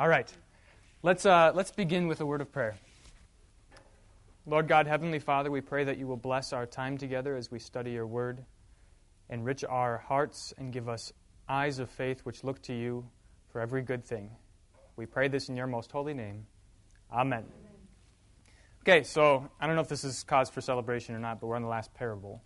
All right. Let's, uh, let's begin with a word of prayer. Lord God, Heavenly Father, we pray that you will bless our time together as we study your word, enrich our hearts, and give us eyes of faith which look to you for every good thing. We pray this in your most holy name. Amen. Okay, so I don't know if this is cause for celebration or not, but we're on the last parable.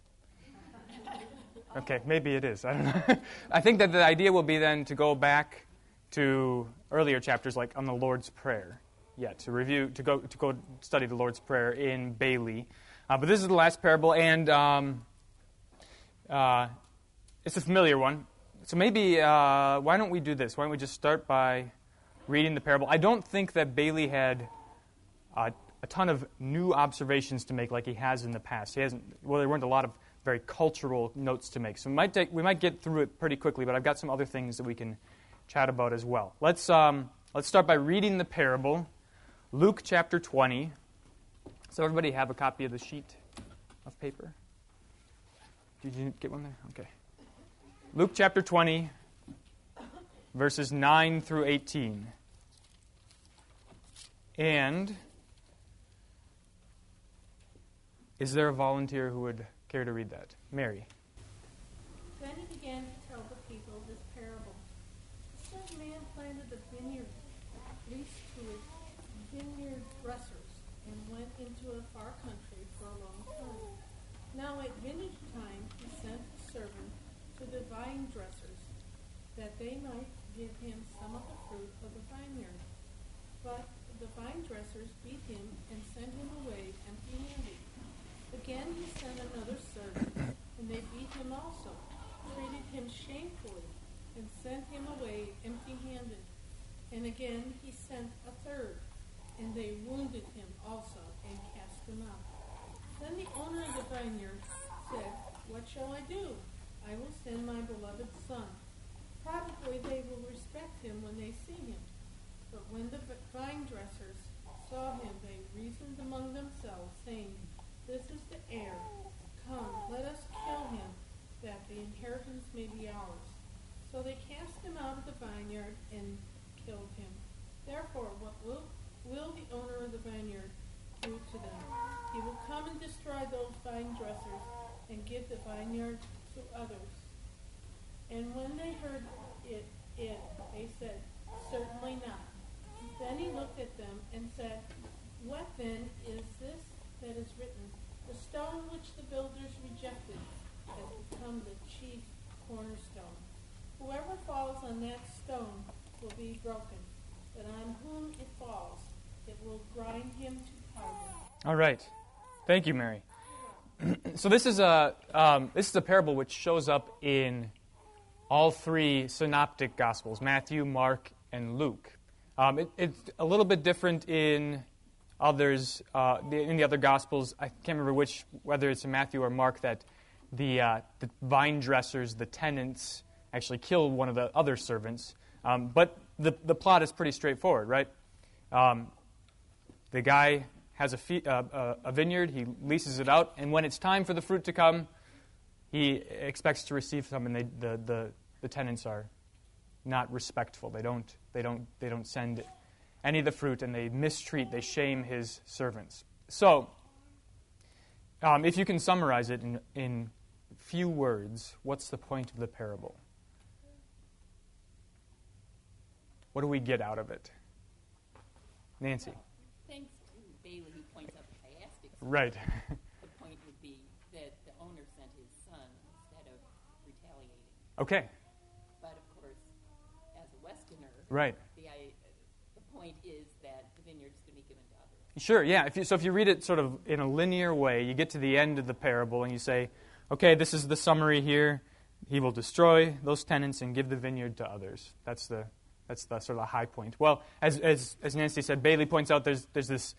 Okay, maybe it is. I don't know. I think that the idea will be then to go back to earlier chapters, like on the Lord's Prayer. Yeah, to review, to go to go study the Lord's Prayer in Bailey. Uh, but this is the last parable, and um, uh, it's a familiar one. So maybe uh, why don't we do this? Why don't we just start by reading the parable? I don't think that Bailey had a ton of new observations to make like he has in the past. He hasn't. Well, there weren't a lot of very cultural notes to make. So we might, take, we might get through it pretty quickly, but I've got some other things that we can chat about as well. Let's, um, let's start by reading the parable, Luke chapter 20. So everybody have a copy of the sheet of paper? Did you get one there? Okay. Luke chapter 20, verses 9 through 18. And is there a volunteer who would care to read that? Mary. Then he began to tell the people this parable. A certain man planted a vineyard, leased to his vineyard dressers, and went into a far country for a long time. Now at vintage time he sent a servant to the vine dressers, that they might give him some of the fruit of the vineyard. But the vine dressers beat him and sent him away empty-handed. Again he sent another servant, and they beat him also, treated him shamefully, and sent him away empty-handed. And again he sent a third, and they wounded him also, and cast him out. Then the owner of the vineyard said, What shall I do? I will send my beloved son. Probably they will respect him when they see him. But when the vine dressers saw him, they reasoned among themselves, saying, this is the heir. Come, let us kill him, that the inheritance may be ours. So they cast him out of the vineyard and killed him. Therefore, what will, will the owner of the vineyard do to them? He will come and destroy those vine dressers and give the vineyard to others. And when they heard it, it, they said, Certainly not. Then he looked at them and said, What then is this that is written? The stone which the builders rejected has become the chief cornerstone. Whoever falls on that stone will be broken, but on whom it falls, it will grind him to powder. All right. Thank you, Mary. so this is a um, this is a parable which shows up in all three synoptic gospels: Matthew, Mark, and Luke. Um, it, it's a little bit different in others uh, in the other gospels. I can't remember which, whether it's in Matthew or Mark, that the, uh, the vine dressers, the tenants, actually kill one of the other servants. Um, but the, the plot is pretty straightforward, right? Um, the guy has a, fee, uh, a vineyard, he leases it out, and when it's time for the fruit to come, he expects to receive some, and they, the, the, the tenants are not respectful. They don't, they don't, they don't send any of the fruit, and they mistreat, they shame his servants. So, um, if you can summarize it in, in few words, what's the point of the parable? What do we get out of it? Nancy. Thanks to Bailey, who points out the chiastic. Right. the point would be that the owner sent his son instead of retaliating. Okay. But of course, as a Westerner, right. the, I, the point is that the vineyard's going to be given to others. Sure, yeah. If you, so if you read it sort of in a linear way, you get to the end of the parable and you say, okay, this is the summary here. He will destroy those tenants and give the vineyard to others. That's the, that's the sort of high point. Well, as, as, as Nancy said, Bailey points out there's, there's this,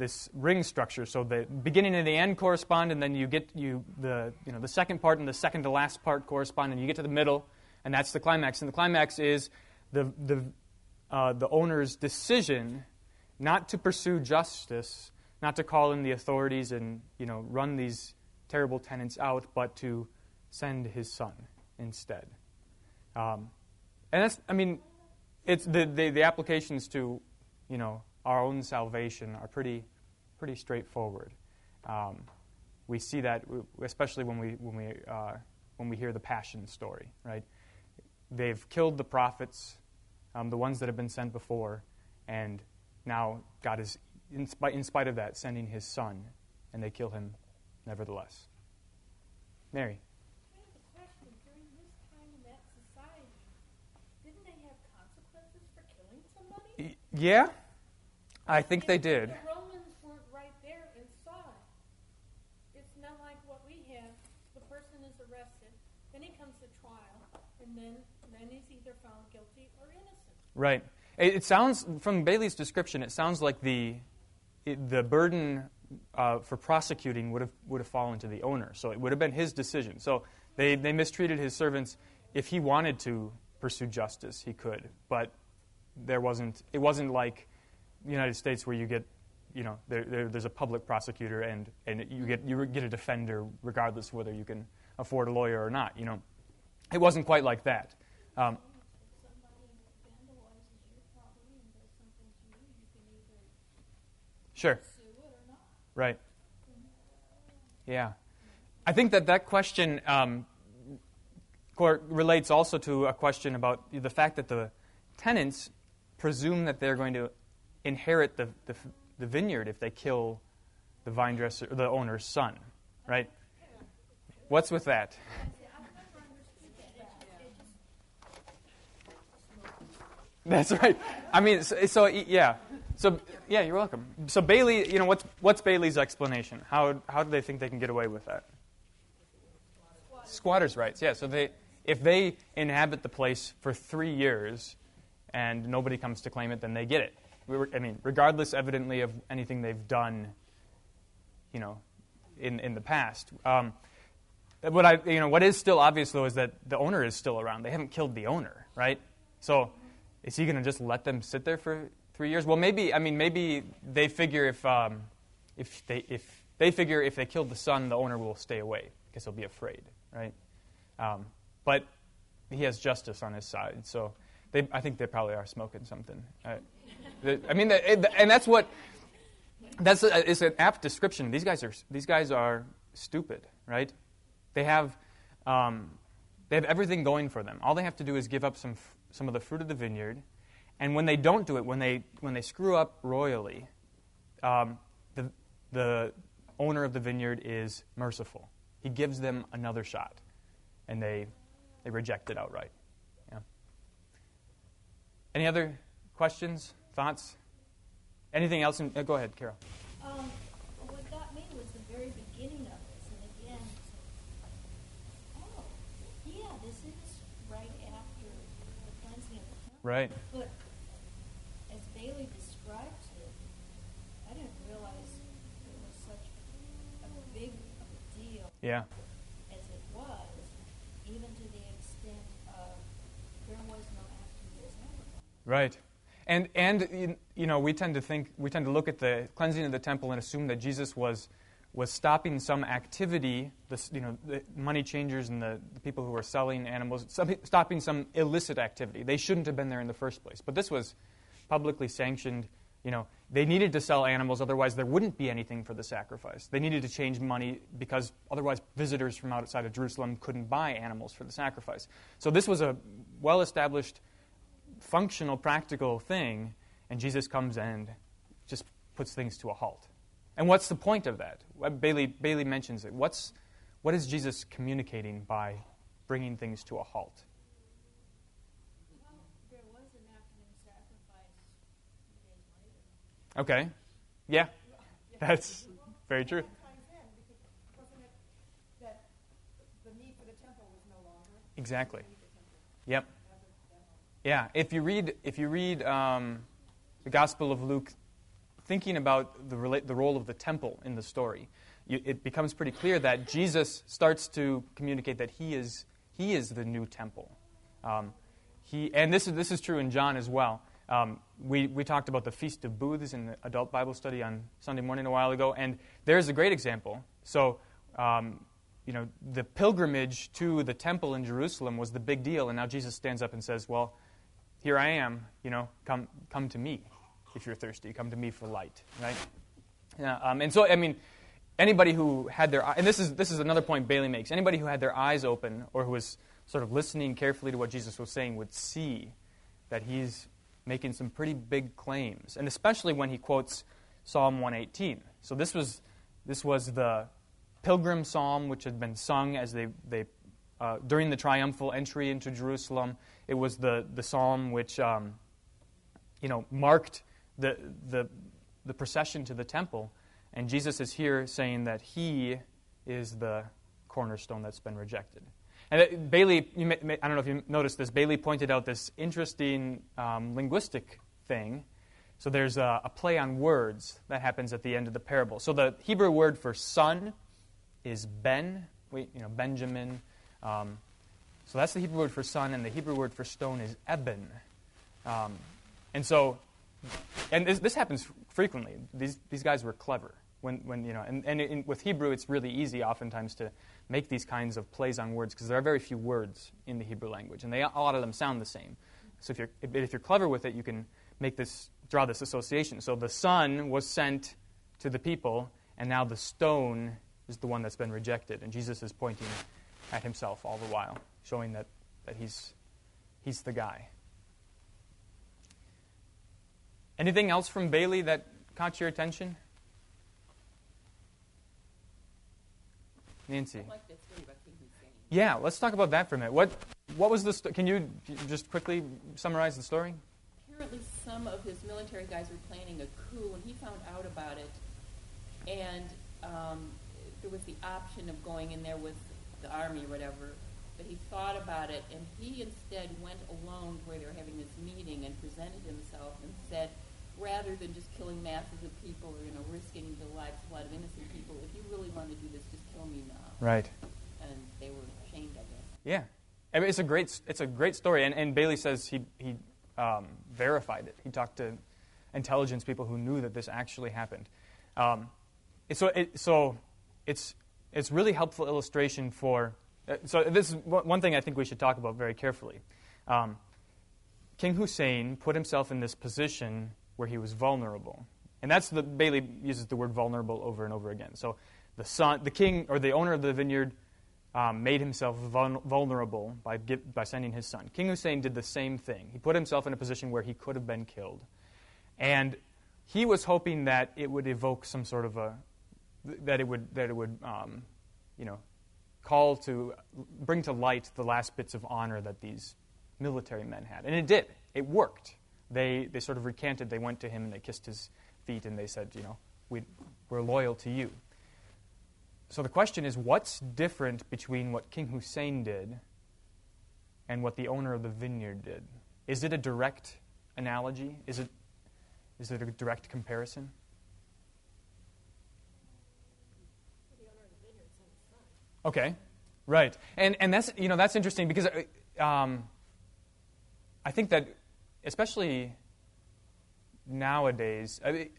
this ring structure. So the beginning and the end correspond, and then you get you, the, you know, the second part and the second to last part correspond, and you get to the middle, and that's the climax. And the climax is the, the, uh, the owner's decision not to pursue justice, not to call in the authorities and you know, run these terrible tenants out, but to send his son instead. Um, and that's, I mean, it's the, the, the applications to, you know, our own salvation are pretty, pretty straightforward. Um, we see that, especially when we, when, we, uh, when we hear the Passion story, right? They've killed the prophets, um, the ones that have been sent before, and now God is, in spite, in spite of that, sending his son, and they kill him nevertheless. Mary. I have a question. During this time in that society, didn't they have consequences for killing somebody? Yeah, I think they did. The Romans weren't right there and saw it. It's not like what we have. The person is arrested, then he comes to trial, and then, then he's either found guilty or innocent. Right. It, it sounds, from Bailey's description, it sounds like the, it, the burden uh, for prosecuting would have, would have fallen to the owner. So it would have been his decision. So they, they mistreated his servants. If he wanted to pursue justice, he could. But there wasn't, it wasn't like United States where you get, you know, there, there, there's a public prosecutor and, and you, get, you get a defender regardless of whether you can afford a lawyer or not. You know, it wasn't quite like that. Um, Sure. Right. Yeah. I think that that question um, relates also to a question about the fact that the tenants presume that they're going to inherit the, the, the vineyard if they kill the vine dresser, the owner's son, right? What's with that? That's right. I mean, so, so yeah. So yeah, you're welcome. So Bailey, you know, what's what's Bailey's explanation? How how do they think they can get away with that? Squatters' rights. Yeah. So they if they inhabit the place for three years and nobody comes to claim it, then they get it. I mean, regardless, evidently, of anything they've done, you know, in in the past. Um, what I you know what is still obvious though is that the owner is still around. They haven't killed the owner, right? So is he going to just let them sit there for three years? Well, maybe. I mean, maybe they figure if um, if they if they figure if they killed the son, the owner will stay away because he'll be afraid, right? Um, but he has justice on his side, so they, I think they probably are smoking something. Uh, I mean, and that's what that's a, is an apt description. These guys are these guys are stupid, right? They have um, they have everything going for them. All they have to do is give up some some of the fruit of the vineyard and when they don't do it, when they, when they screw up royally, um, the, the owner of the vineyard is merciful. He gives them another shot, and they, they reject it outright. Any other questions, thoughts? Anything else? In, uh, go ahead, Carol. Um, what got me was the very beginning of this, and again, oh, yeah, this is right after the cleansing of the temple. Right. But Bailey describes it, I didn't realize it was such a big deal yeah. as it was, even to the extent of there was no after sacrifice. Right. And, and you know, we tend to think, we tend to look at the cleansing of the temple and assume that Jesus was, was stopping some activity, the, you know, the money changers and the, the people who were selling animals, stopping some illicit activity. They shouldn't have been there in the first place. But this was publicly sanctioned. You know, they needed to sell animals, otherwise there wouldn't be anything for the sacrifice. They needed to change money because otherwise visitors from outside of Jerusalem couldn't buy animals for the sacrifice. So this was a well-established, functional, practical thing, and Jesus comes and just puts things to a halt. And what's the point of that? Uh, Bailey, Bailey mentions it. What's, what is Jesus communicating by bringing things to a halt? Okay. Yeah. That's very true. Exactly. Yep. Yeah. If you read, if you read um, the Gospel of Luke, thinking about the, rela- the role of the temple in the story, you, it becomes pretty clear that Jesus starts to communicate that he is he is the new temple. Um, he, and this is this is true in John as well. Um, we, we talked about the Feast of Booths in the adult Bible study on Sunday morning a while ago, and there's a great example. So, um, you know, the pilgrimage to the temple in Jerusalem was the big deal, and now Jesus stands up and says, well, here I am, you know, come, come to me if you're thirsty. Come to me for light, right? Yeah, um, and so, I mean, anybody who had their, and this is, this is another point Bailey makes, anybody who had their eyes open or who was sort of listening carefully to what Jesus was saying would see that he's making some pretty big claims, and especially when he quotes Psalm 118. So this was, this was the pilgrim psalm which had been sung as they, they uh, during the triumphal entry into Jerusalem. It was the, the psalm which um, you know, marked the, the, the procession to the temple. And Jesus is here saying that he is the cornerstone that's been rejected. And Bailey, may, may, I don't know if you noticed this, Bailey pointed out this interesting um, linguistic thing. So there's a, a, play on words that happens at the end of the parable. So the Hebrew word for son is ben, you know, Benjamin. Um, so that's the Hebrew word for son, and the Hebrew word for stone is eben. Um, and so, and this, this, happens frequently. These, these guys were clever. When, when, you know, and, and in, with Hebrew, it's really easy oftentimes to make these kinds of plays on words because there are very few words in the Hebrew language, and they, a lot of them sound the same. So if you're, if you're clever with it, you can make this, draw this association. So the son was sent to the people, and now the stone is the one that's been rejected. And Jesus is pointing at himself all the while, showing that, that he's, he's the guy. Anything else from Bailey that caught your attention? Nancy. Like that story about King Hussein. Yeah, let's talk about that for a minute. What, what was the sto- Can you just quickly summarize the story? Apparently, some of his military guys were planning a coup, and he found out about it. And um, there was the option of going in there with the army or whatever, but he thought about it, and he instead went alone where they were having this meeting and presented himself and said, rather than just killing masses of people or you know risking the lives of a lot of innocent people, if you really want to do this, just kill me now. Right. And they were ashamed of it. Yeah, I mean, it's a great it's a great story, and, and Bailey says he he um, verified it. He talked to intelligence people who knew that this actually happened. Um, so it, so it's it's really helpful illustration for. Uh, so this is one thing I think we should talk about very carefully. Um, King Hussein put himself in this position where he was vulnerable. And that's the Bailey uses the word vulnerable over and over again. So the son, the king or the owner of the vineyard um, made himself vulnerable by, by sending his son. King Hussein did the same thing. He put himself in a position where he could have been killed. And he was hoping that it would evoke some sort of a, that it would, that it would um, you know, call to, bring to light the last bits of honor that these military men had. And it did. It worked they, they sort of recanted. They went to him and they kissed his feet and they said, you know, we, we're loyal to you. So the question is what's different between what King Hussein did and what the owner of the vineyard did? Is it a direct analogy? Is it, is it a direct comparison? Okay, right, and and that's you know that's interesting because uh, um, I think that especially nowadays, I mean,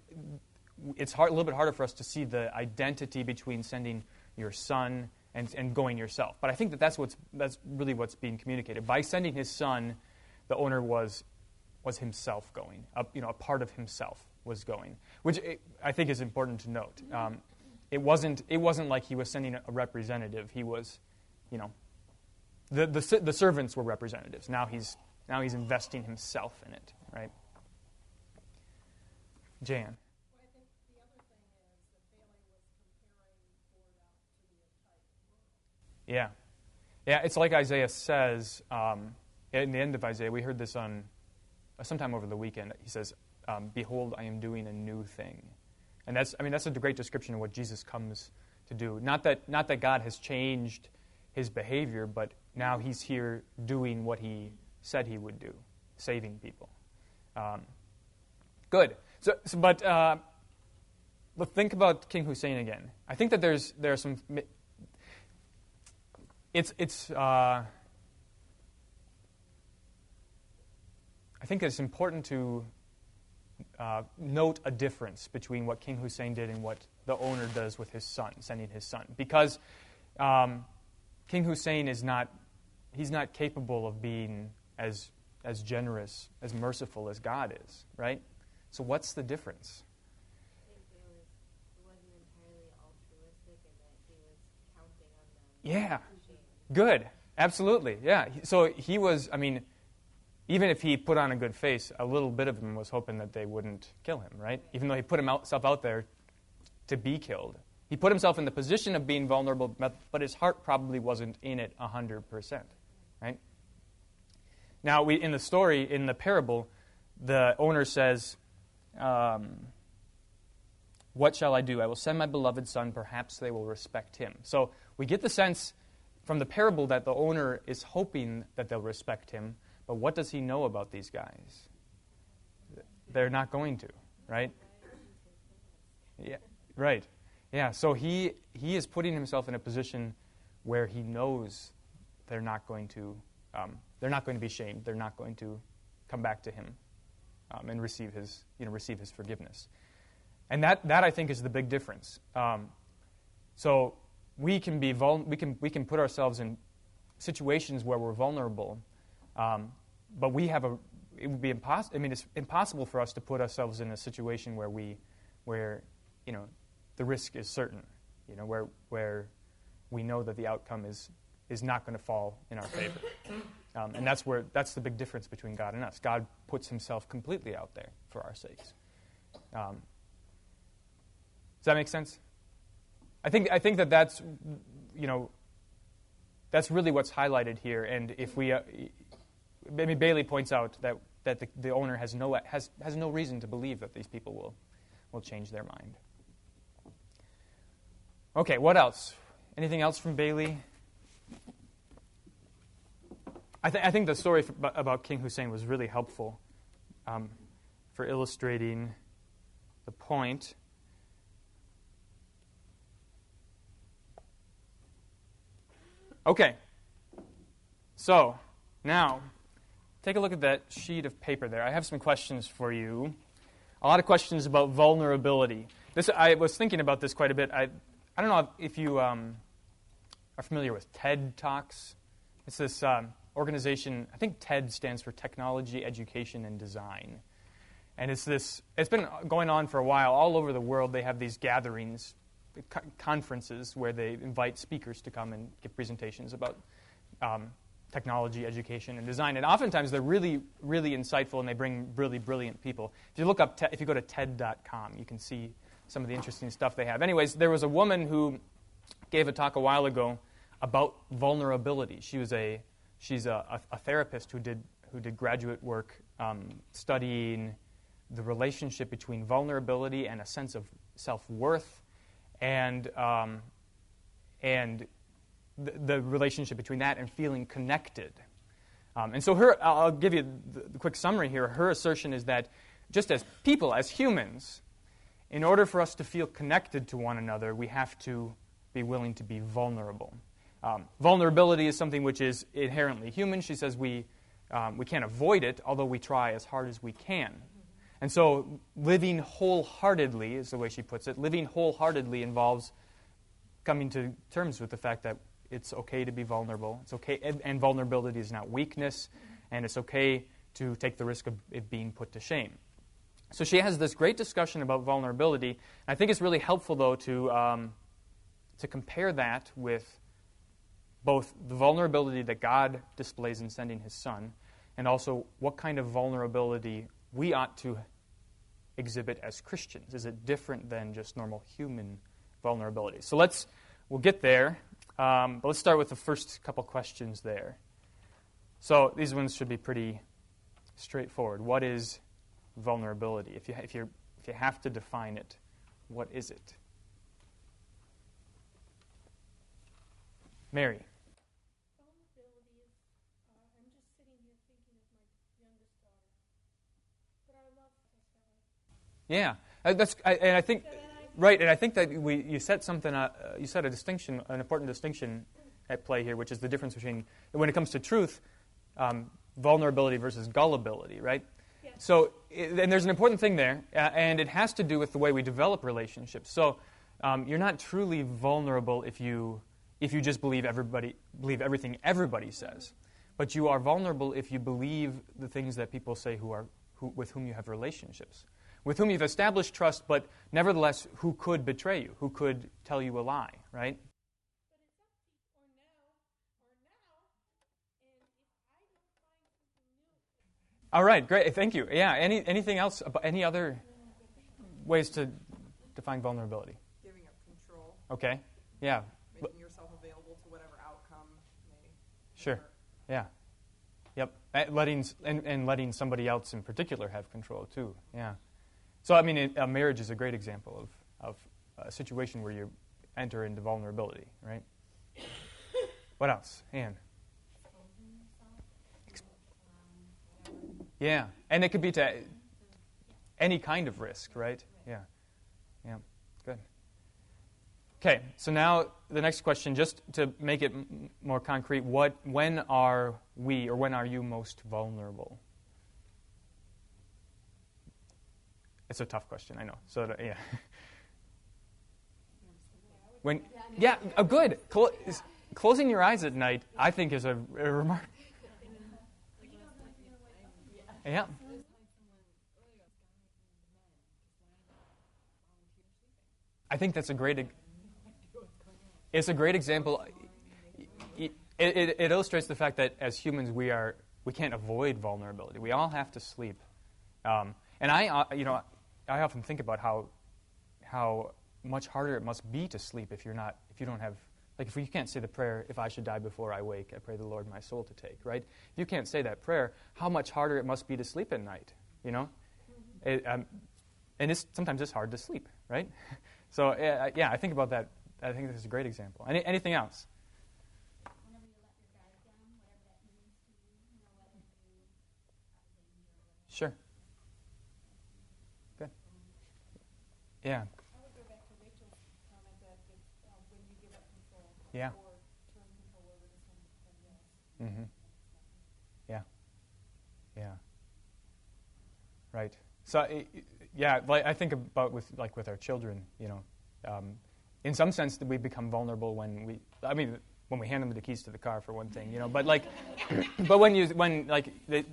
it's hard, a little bit harder for us to see the identity between sending your son and, and going yourself. But I think that that's, what's, that's really what's being communicated. By sending his son, the owner was, was himself going. A, you know, a part of himself was going, which I think is important to note. Um, it, wasn't, it wasn't like he was sending a representative. He was, you know, the, the, the servants were representatives. Now he's now he's investing himself in it, right? Jan. Yeah. Yeah, it's like Isaiah says um, in the end of Isaiah. We heard this on uh, sometime over the weekend. He says, um, "Behold, I am doing a new thing," and that's I mean that's a great description of what Jesus comes to do. Not that not that God has changed his behavior, but now he's here doing what he said he would do, saving people. Um, good. So, so but uh, but think about King Hussein again. I think that there's there are some. It's it's. Uh, I think it's important to uh, note a difference between what King Hussein did and what the owner does with his son, sending his son, because um, King Hussein is not he's not capable of being as as generous, as merciful as God is, right? So, what's the difference? I think it was it wasn't entirely altruistic and that he was counting on them. Yeah. Good. Absolutely. Yeah. So he was, I mean, even if he put on a good face, a little bit of him was hoping that they wouldn't kill him, right? Even though he put himself out there to be killed. He put himself in the position of being vulnerable, but his heart probably wasn't in it 100%, right? Now, we, in the story, in the parable, the owner says, um, What shall I do? I will send my beloved son, perhaps they will respect him. So we get the sense from the parable that the owner is hoping that they'll respect him, but what does he know about these guys? They're not going to, right? Yeah, right. Yeah, so he, he is putting himself in a position where he knows they're not going to um, they're not going to be shamed. They're not going to come back to him um, and receive his you know receive his forgiveness. And that that I think is the big difference. Um, so we can be vul- we can we can put ourselves in situations where we're vulnerable, um, but we have a it would be impossible. I mean, it's impossible for us to put ourselves in a situation where we where you know the risk is certain. You know where where we know that the outcome is is not going to fall in our favor. Um, and that's where that's the big difference between God and us. God puts Himself completely out there for our sakes. Um, does that make sense? I think I think that that's you know that's really what's highlighted here. And if we, uh, I mean, Bailey points out that that the, the owner has no has has no reason to believe that these people will will change their mind. Okay, what else? Anything else from Bailey? I, th- I think the story about King Hussein was really helpful um, for illustrating the point. Okay, so now take a look at that sheet of paper there. I have some questions for you. A lot of questions about vulnerability. This, I was thinking about this quite a bit. I, I don't know if you um, are familiar with TED Talks. It's this um, organization, I think TED stands for Technology, Education, and Design. And it's this, it's been going on for a while. All over the world, they have these gatherings, conferences, where they invite speakers to come and give presentations about um, technology, education, and design. And oftentimes, they're really, really insightful and they bring really brilliant people. If you look up, te- if you go to TED.com, you can see some of the interesting stuff they have. Anyways, there was a woman who gave a talk a while ago about vulnerability. She was a she's a, a, a therapist who did who did graduate work um, studying the relationship between vulnerability and a sense of self worth, and um, and the, relationship between that and feeling connected. Um, and so, her I'll give you the, the quick summary here. Her assertion is that just as people, as humans, in order for us to feel connected to one another, we have to be willing to be vulnerable. Um, vulnerability is something which is inherently human. She says we, um, we can't avoid it, although we try as hard as we can. And so, living wholeheartedly is the way she puts it. Living wholeheartedly involves coming to terms with the fact that it's okay to be vulnerable. It's okay, and, and vulnerability is not weakness, and it's okay to take the risk of it being put to shame. So she has this great discussion about vulnerability. I think it's really helpful, though, to um, to compare that with both the vulnerability that God displays in sending His Son, and also what kind of vulnerability we ought to exhibit as Christians. Is it different than just normal human vulnerability? So let's we'll get there. Um, but let's start with the first couple questions there. So these ones should be pretty straightforward. What is vulnerability? If you, if, you if you have to define it, what is it? Mary. Vulnerability is, uh, I'm just sitting here thinking of my youngest daughter. But I love Costello. Yeah, uh, that's, I, and I think, right, and I think that we, you said something, uh, you said a distinction, an important distinction at play here, which is the difference between, when it comes to truth, um, vulnerability versus gullibility, right? yes. So, and there's an important thing there, uh, and it has to do with the way we develop relationships. So, um, you're not truly vulnerable if you if you just believe everybody believe everything everybody says. but you are vulnerable if you believe the things that people say who are, who, with whom you have relationships, with whom you've established trust, but nevertheless who could betray you, who could tell you a lie, right? All right, great. Thank you. Yeah. Any anything else? Any other ways to define vulnerability? Giving up control, Okay. Yeah. making yourself available to whatever outcome may. Sure. occur. Yeah. Yep. Uh, Letting and, and letting somebody else in particular have control too. Yeah. So I mean, a marriage is a great example of of a situation where you enter into vulnerability, right? what else, Anne? Yeah, and it could be to any kind of risk, right? Yeah. Yeah. Good. Okay, so now the next question, just to make it m- more concrete, what, when are we or when are you most vulnerable? It's a tough question, I know. So that- yeah. When yeah, uh, good. Clo- closing your eyes at night, I think, is a, a remark. Yeah. I think that's a great. It's a great example. It, it, it illustrates the fact that as humans we are we can't avoid vulnerability. We all have to sleep, um, and I uh, you know I often think about how how much harder it must be to sleep if you're not if you don't have like if you can't say the prayer if I should die before I wake I pray the Lord my soul to take right? If you can't say that prayer how much harder it must be to sleep at night you know? It, um, and it's sometimes it's hard to sleep right? So uh, yeah I think about that. I think this is a great example. Any, anything else Whenever you let your guard down, whatever that means to you, you know, whether you have a danger or whatever. sure good yeah I would go back to Rachel's comment that it's, uh, when you give up control yeah or turn control over to somebody else. Mm-hmm. Yeah. Yeah. Right. So, yeah, like I think about with like with our children, you know, um, in some sense that we become vulnerable when we, I mean, when we hand them the keys to the car for one thing, you know, but like, but when you when like they,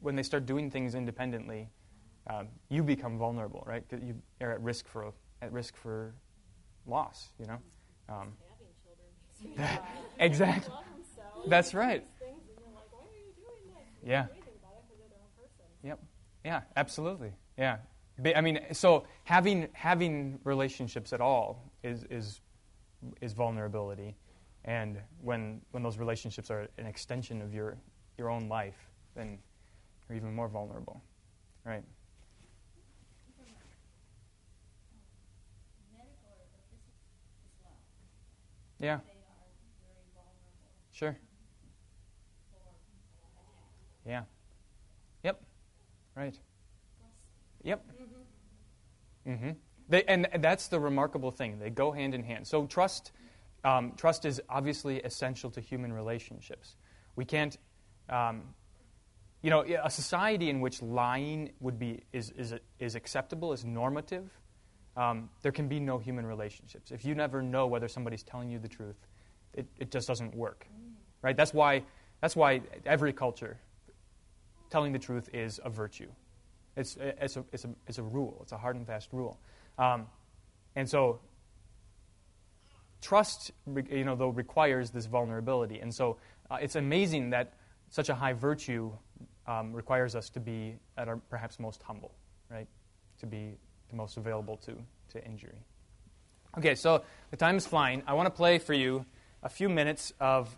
when they start doing things independently, um, you become vulnerable, right? 'Cause you are at risk for at risk for loss, you know. Um, Having children. exactly. Love them so. That's right. Things and you're like, why are you doing this? You Yeah. don't do anything about it because they're their own person. Yep. Yeah, absolutely. Yeah. I mean, so having having relationships at all is is is vulnerability, and when when those relationships are an extension of your your own life, then you're even more vulnerable, right? Medical or the physical as well. Yeah. Sure. Yeah. Yep. Right. Yep. Mm-hmm. They, and that's the remarkable thing. They go hand in hand. So trust, um, trust is obviously essential to human relationships. We can't, um, you know, a society in which lying would be is is is acceptable, is normative. Um, there can be no human relationships if you never know whether somebody's telling you the truth. It, it just doesn't work, right? That's why that's why every culture telling the truth is a virtue. It's, it's, a, it's, a, it's a rule, it's a hard and fast rule. Um, and so, trust, you know, though, requires this vulnerability. And so, uh, it's amazing that such a high virtue um, requires us to be at our perhaps most humble, right? To be the most available to, to injury. Okay, so the time is flying. I want to play for you a few minutes of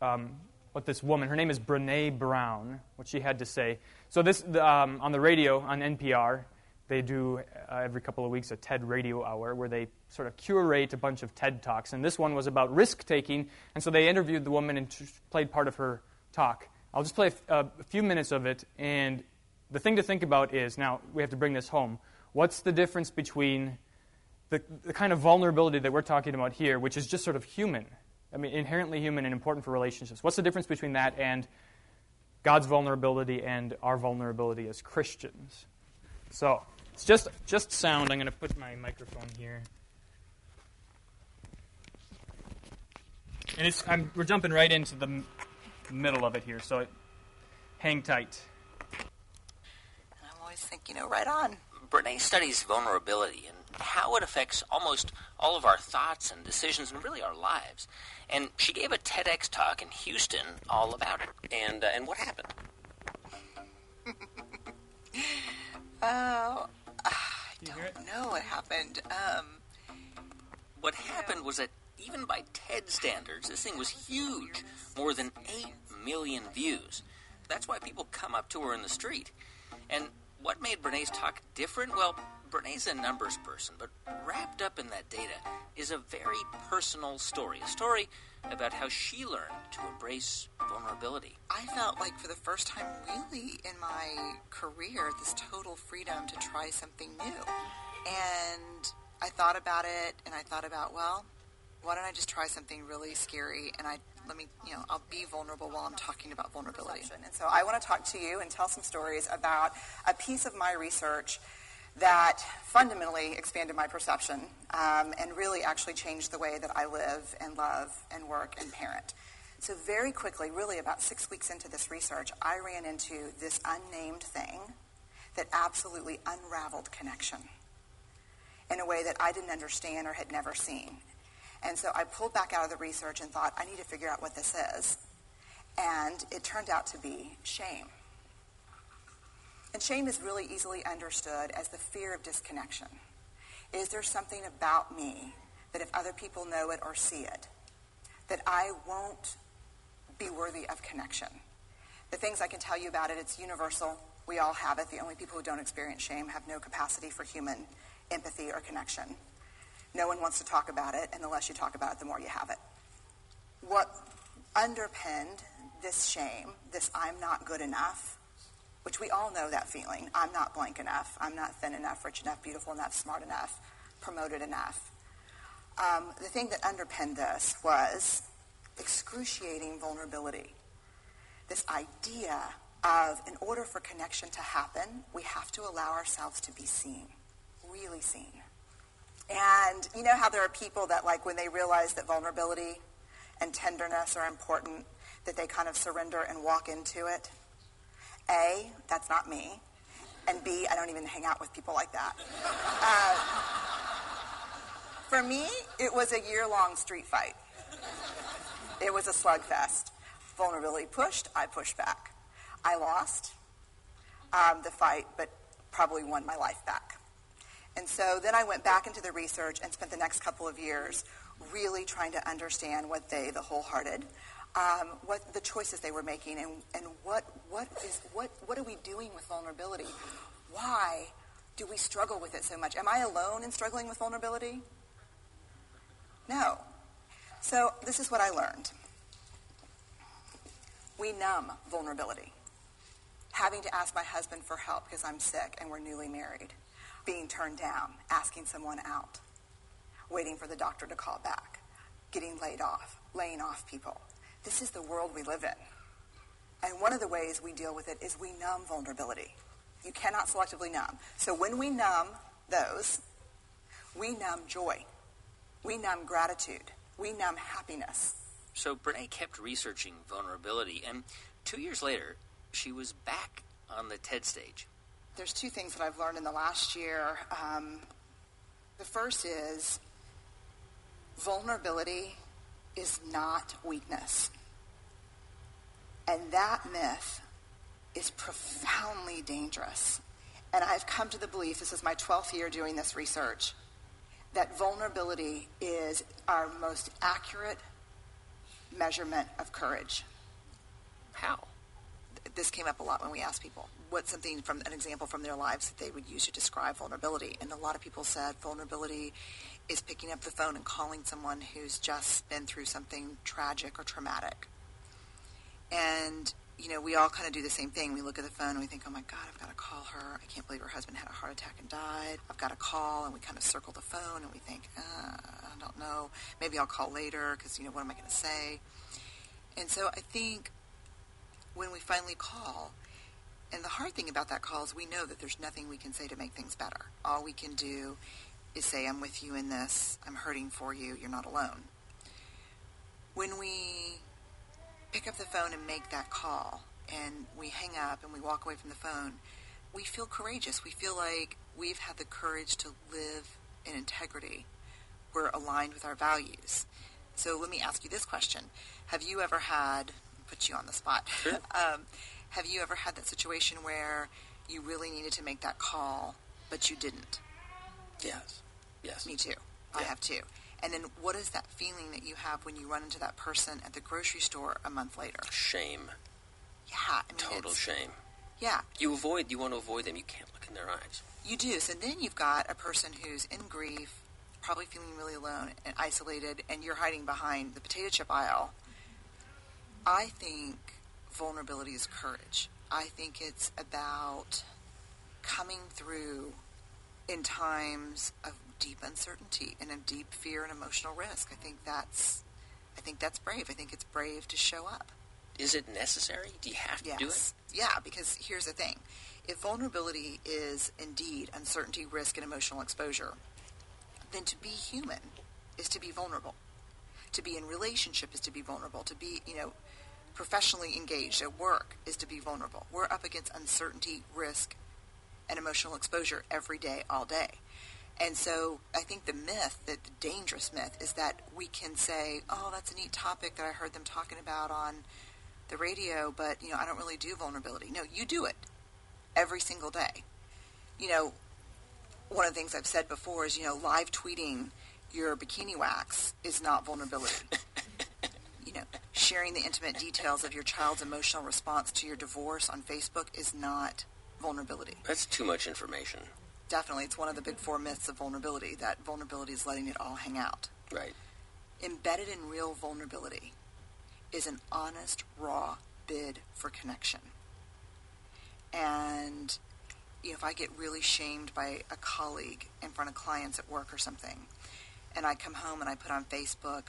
um, what this woman, her name is Brene Brown, what she had to say. So this um, on the radio on NPR, they do uh, every couple of weeks a TED Radio Hour where they sort of curate a bunch of TED talks, and this one was about risk taking, and so they interviewed the woman and t- played part of her talk. I'll just play a, f- a few minutes of it, and the thing to think about is now we have to bring this home. What's the difference between the, the kind of vulnerability that we're talking about here, which is just sort of human, I mean, inherently human and important for relationships. What's the difference between that and God's vulnerability and our vulnerability as Christians? So, it's just, just sound. I'm going to put my microphone here. And it's, I'm, we're jumping right into the, middle of it here, so hang tight. And I'm always thinking, you know, right on. Brene studies vulnerability and how it affects almost all of our thoughts and decisions and really our lives. And she gave a TEDx talk in Houston all about it. And, uh, and what happened? Oh, Do you don't know what happened. Um, What happened was that even by TED standards, this thing was huge. More than 8 million views. That's why people come up to her in the street. And what made Brene's talk different? Well, Brene's a numbers person, but wrapped up in that data is a very personal story. A story about how she learned to embrace vulnerability. I felt like for the first time, really, in my career, this total freedom to try something new. And I thought about it, and I thought about, well, why don't I just try something really scary? And I let me, you know, I'll be vulnerable while I'm talking about vulnerability. And so I want to talk to you and tell some stories about a piece of my research that fundamentally expanded my perception um, and really actually changed the way that I live and love and work and parent. So very quickly, really about six weeks into this research, I ran into this unnamed thing that absolutely unraveled connection in a way that I didn't understand or had never seen. And so I pulled back out of the research and thought, I need to figure out what this is. And it turned out to be shame. And shame is really easily understood as the fear of disconnection. Is there something about me that if other people know it or see it, that I won't be worthy of connection? The things I can tell you about it, it's universal. We all have it. The only people who don't experience shame have no capacity for human empathy or connection. No one wants to talk about it, and the less you talk about it, the more you have it. What underpinned this shame, this I'm not good enough, which we all know that feeling. I'm not blank enough. I'm not thin enough, rich enough, beautiful enough, smart enough, promoted enough. Um, the thing that underpinned this was excruciating vulnerability. This idea of, in order for connection to happen, we have to allow ourselves to be seen, really seen. And you know how there are people that, like, when they realize that vulnerability and tenderness are important, that they kind of surrender and walk into it? A, that's not me. And B, I don't even hang out with people like that. Uh, for me, it was a year long street fight. It was a slugfest. Vulnerability pushed, I pushed back. I lost um, the fight, but probably won my life back. And so then I went back into the research and spent the next couple of years really trying to understand what they, the wholehearted, um, what the choices they were making, and, and what, what, is, what, what are we doing with vulnerability? Why do we struggle with it so much? Am I alone in struggling with vulnerability? No. So this is what I learned. We numb vulnerability. Having to ask my husband for help because I'm sick and we're newly married. Being turned down, asking someone out, waiting for the doctor to call back, getting laid off, laying off people. This is the world we live in. And one of the ways we deal with it is we numb vulnerability. You cannot selectively numb. So when we numb those, we numb joy. We numb gratitude. We numb happiness. So Brene kept researching vulnerability, and two years later, she was back on the TED stage. There's two things that I've learned in the last year. Um, the first is vulnerability is not weakness. And that myth is profoundly dangerous. And I've come to the belief, this is my 12th year doing this research, that vulnerability is our most accurate measurement of courage. How? This came up a lot when we asked people what's something from an example from their lives that they would use to describe vulnerability. And a lot of people said vulnerability is picking up the phone and calling someone who's just been through something tragic or traumatic. And you know, we all kind of do the same thing. We look at the phone and we think, oh my God, I've got to call her. I can't believe her husband had a heart attack and died. I've got to call. And we kind of circle the phone and we think, uh, I don't know. Maybe I'll call later because, you know, what am I going to say? And so I think when we finally call, and the hard thing about that call is we know that there's nothing we can say to make things better. All we can do is say, I'm with you in this. I'm hurting for you. You're not alone. When we pick up the phone and make that call and we hang up and we walk away from the phone, we feel courageous. We feel like we've had the courage to live in integrity. We're aligned with our values. So let me ask you this question. Have you ever had, put you on the spot, um, have you ever had that situation where you really needed to make that call, but you didn't? Yes. Yes. Me too. I have too. And then what is that feeling that you have when you run into that person at the grocery store a month later? Shame. Yeah. I mean, Total shame. Yeah, You avoid. You want to avoid them. You can't look in their eyes. you do. So then you've got a person who's in grief, probably feeling really alone and isolated, and you're hiding behind the potato chip aisle. I think vulnerability is courage. I think it's about coming through in times of deep uncertainty and of deep fear and emotional risk. I think that's I think that's brave. I think it's brave to show up. Is it necessary? Do you have to Yes. do it? Yeah, because here's the thing. If vulnerability is indeed uncertainty, risk, and emotional exposure, then to be human is to be vulnerable. To be in relationship is to be vulnerable. To be, you know, professionally engaged at work is to be vulnerable. We're up against uncertainty, risk, and emotional exposure every day, all day. And so I think the myth, that the dangerous myth, is that we can say, oh, that's a neat topic that I heard them talking about on the radio, but, you know, I don't really do vulnerability. No, you do it every single day. You know, one of the things I've said before is, you know, live tweeting your bikini wax is not vulnerability. sharing the intimate details of your child's emotional response to your divorce on Facebook is not vulnerability. That's too much information. Definitely, it's one of the big four myths of vulnerability that vulnerability is letting it all hang out. Right. Embedded in real vulnerability is an honest, raw bid for connection. And you know, if I get really shamed by a colleague in front of clients at work or something, and I come home and I put on Facebook,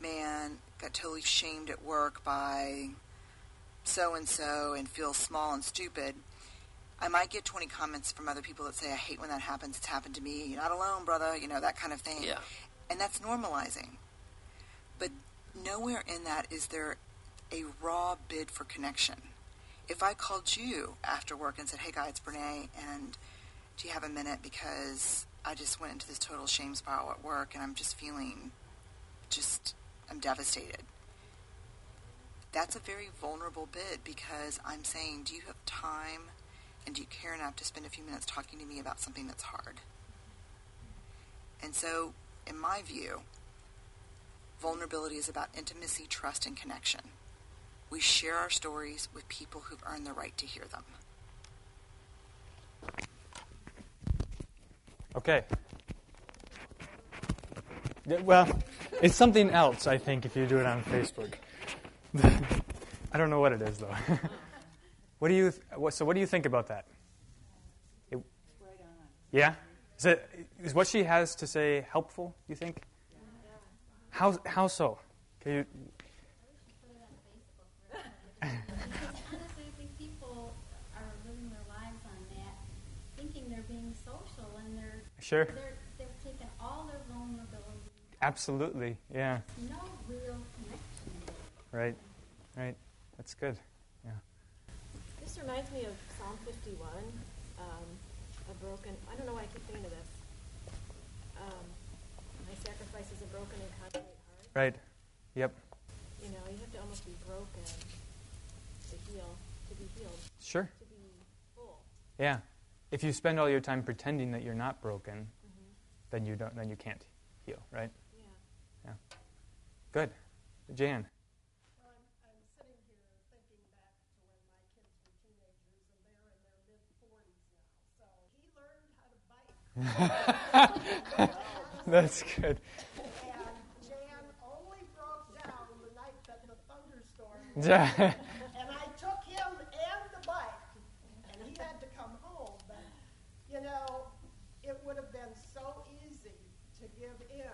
man, got totally shamed at work by so and so and feel small and stupid. I might get 20 comments from other people that say, I hate when that happens. It's happened to me. You're not alone, brother. You know, that kind of thing. Yeah. And that's normalizing. But nowhere in that is there a raw bid for connection. If I called you after work and said, hey, guy, it's Brene, and do you have a minute? Because I just went into this total shame spiral at work and I'm just feeling just, I'm devastated. That's a very vulnerable bid because I'm saying, do you have time and do you care enough to spend a few minutes talking to me about something that's hard? And so, in my view, vulnerability is about intimacy, trust, and connection. We share our stories with people who've earned the right to hear them. Okay. Yeah, well, it's something else, I think, if you do it on Facebook. I don't know what it is, though. what do you? Th- what, so, what do you think about that? It- yeah. Is it is what she has to say helpful? You think? How how so? Can you? Honestly, I Absolutely. Yeah. no real connection. Right. Right. That's good. Yeah. This reminds me of Psalm 51, um, a broken, I don't know why I keep thinking of this. Um, my sacrifice is a broken and contrite heart. Right. Yep. You know, you have to almost be broken to heal, to be healed, Sure. to be full. Yeah. If you spend all your time pretending that you're not broken, Mm-hmm. then you don't. Then you can't heal. Right. Yeah. Good. Jan. Well, I'm, I'm sitting here thinking back to when my kids were teenagers and they're in their mid 40s now. So he learned how to bike. That's good. And Jan only broke down the night that the thunderstorm Yeah. and I took him and the bike, and he had to come home. But you know, it would have been so easy to give in,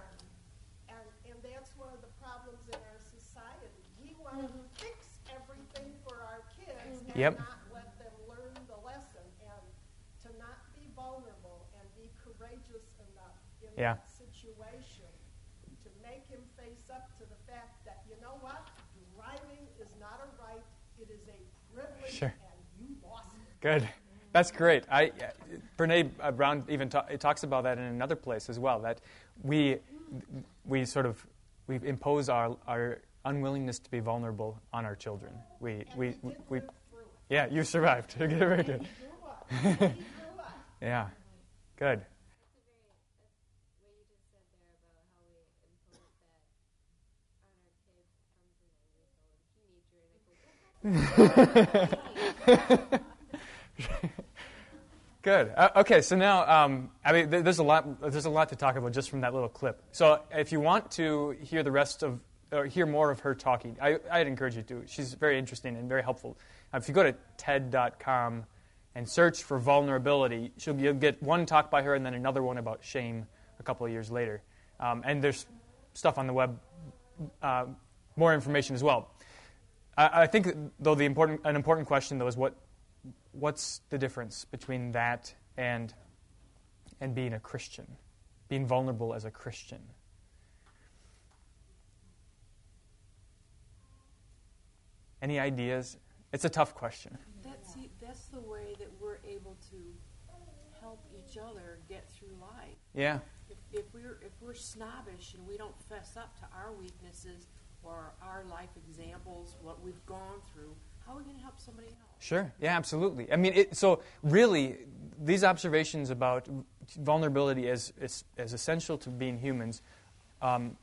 and and that's one of the problems in our society. We want to fix everything for our kids and Yep. not let them learn the lesson, and to not be vulnerable and be courageous enough in Yeah. that situation to make him face up to the fact that, you know what? Driving is not a right, it is a privilege, Sure. and you lost it. Good. That's great. I, Brene uh, Brown even ta- talks about that in another place as well. That we, we sort of we impose our, our unwillingness to be vulnerable on our children. We, we, we, we yeah, you survived. Very good. yeah, good. Good. Uh, okay, so now um, I mean, th- there's a lot. There's a lot to talk about just from that little clip. So if you want to hear the rest of, or hear more of her talking, I, I'd encourage you to. She's very interesting and very helpful. Uh, if you go to TED.com and search for vulnerability, she'll, you'll get one talk by her and then another one about shame a couple of years later. Um, and there's stuff on the web, uh, more information as well. I, I think though the important, an important question though is what what's the difference between that and and being a Christian, being vulnerable as a Christian? Any ideas? It's a tough question. That's, the- that's the way that we're able to help each other get through life. Yeah. If, if we're if we're snobbish and we don't fess up to our weaknesses or our life examples, what we've gone through, how are we going to help somebody else? Sure. Yeah, absolutely. I mean, it, so really, these observations about vulnerability as, as, as essential to being humans um,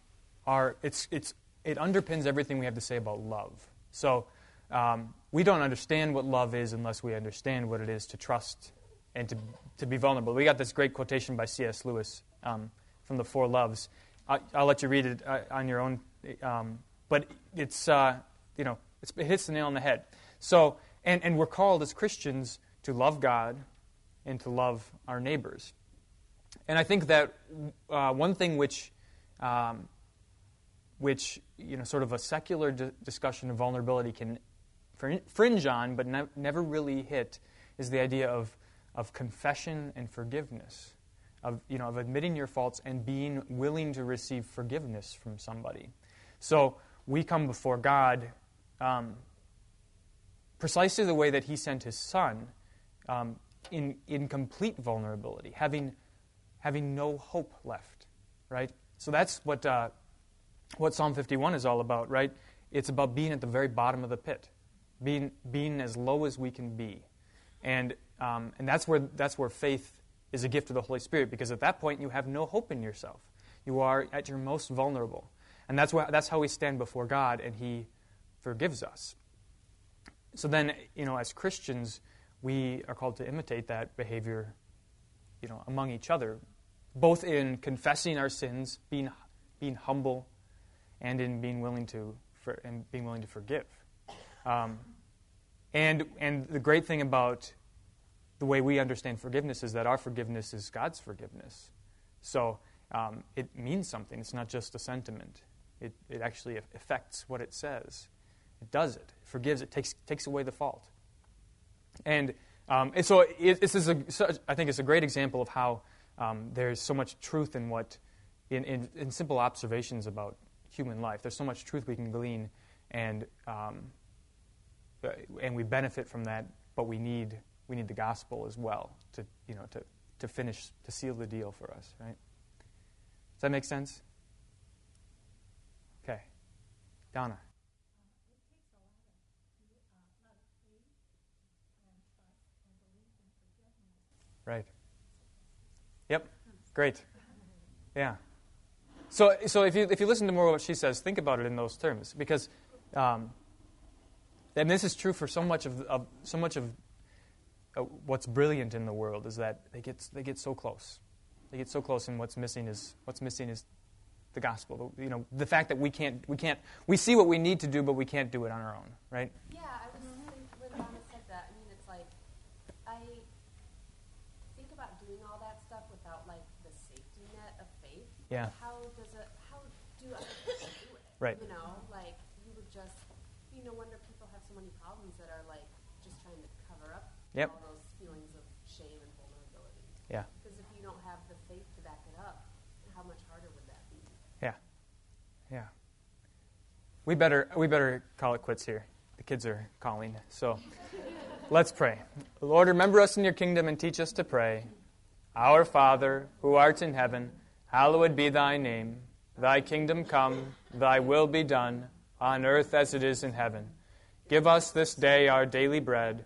are it's, it's, it underpins everything we have to say about love. So um, we don't understand what love is unless we understand what it is to trust and to, to be vulnerable. We got this great quotation by C.S. Lewis um, from the Four Loves. I, I'll let you read it uh, on your own, um, but it's uh, you know it's, it hits the nail on the head. So and, and we're called as Christians to love God and to love our neighbors. And I think that uh, one thing which, um, which you know, sort of a secular di- discussion of vulnerability can fringe on, but ne- never really hit, is the idea of, of confession and forgiveness, of you know, of admitting your faults and being willing to receive forgiveness from somebody. So we come before God. Um, precisely the way that he sent his son um, in, in complete vulnerability, having, having no hope left, right? So that's what, uh, what Psalm 51 is all about, right? It's about being at the very bottom of the pit, being, being as low as we can be. And, um, and that's, where, that's where faith is a gift of the Holy Spirit, because at that point you have no hope in yourself. You are at your most vulnerable. And that's, why, that's how we stand before God, and He forgives us. So then, you know, as Christians, we are called to imitate that behavior, you know, among each other, both in confessing our sins, being being humble, and in being willing to for, and being willing to forgive. Um, and and the great thing about the way we understand forgiveness is that our forgiveness is God's forgiveness. So um, it means something. It's not just a sentiment. It it actually affects what it says. It does it. It forgives. It takes takes away the fault. And, um, and so it, this is a, I think it's a great example of how um, there's so much truth in what in, in, in, simple observations about human life. There's so much truth we can glean, and um, and we benefit from that. But we need we need the gospel as well to you know to to finish to seal the deal for us. Right? Does that make sense? Okay, Donna. Right. Yep. Great. Yeah. So, so if you if you listen to more of what she says, think about it in those terms, because, um, and this is true for so much of, of so much of uh, what's brilliant in the world is that they get they get so close, they get so close, and what's missing is what's missing is the gospel. You know, the fact that we can't we can't we see what we need to do, but we can't do it on our own, right? Yeah, I was when Mama said that. I mean, it's like I think about doing all that stuff without like the safety net of faith. Yeah. How does it? How do other people do it? Right. You know, like you would just, you know, wonder people have so many problems that are like just trying to cover up Yep. all those feelings of shame and vulnerability. Yeah. Because if you don't have the faith to back it up, how much harder would that be? Yeah. Yeah. We better we better call it quits here. The kids are calling. So let's pray. Lord, remember us in your kingdom and teach us to pray. Our Father, who art in heaven, hallowed be thy name. Thy kingdom come, thy will be done, on earth as it is in heaven. Give us this day our daily bread,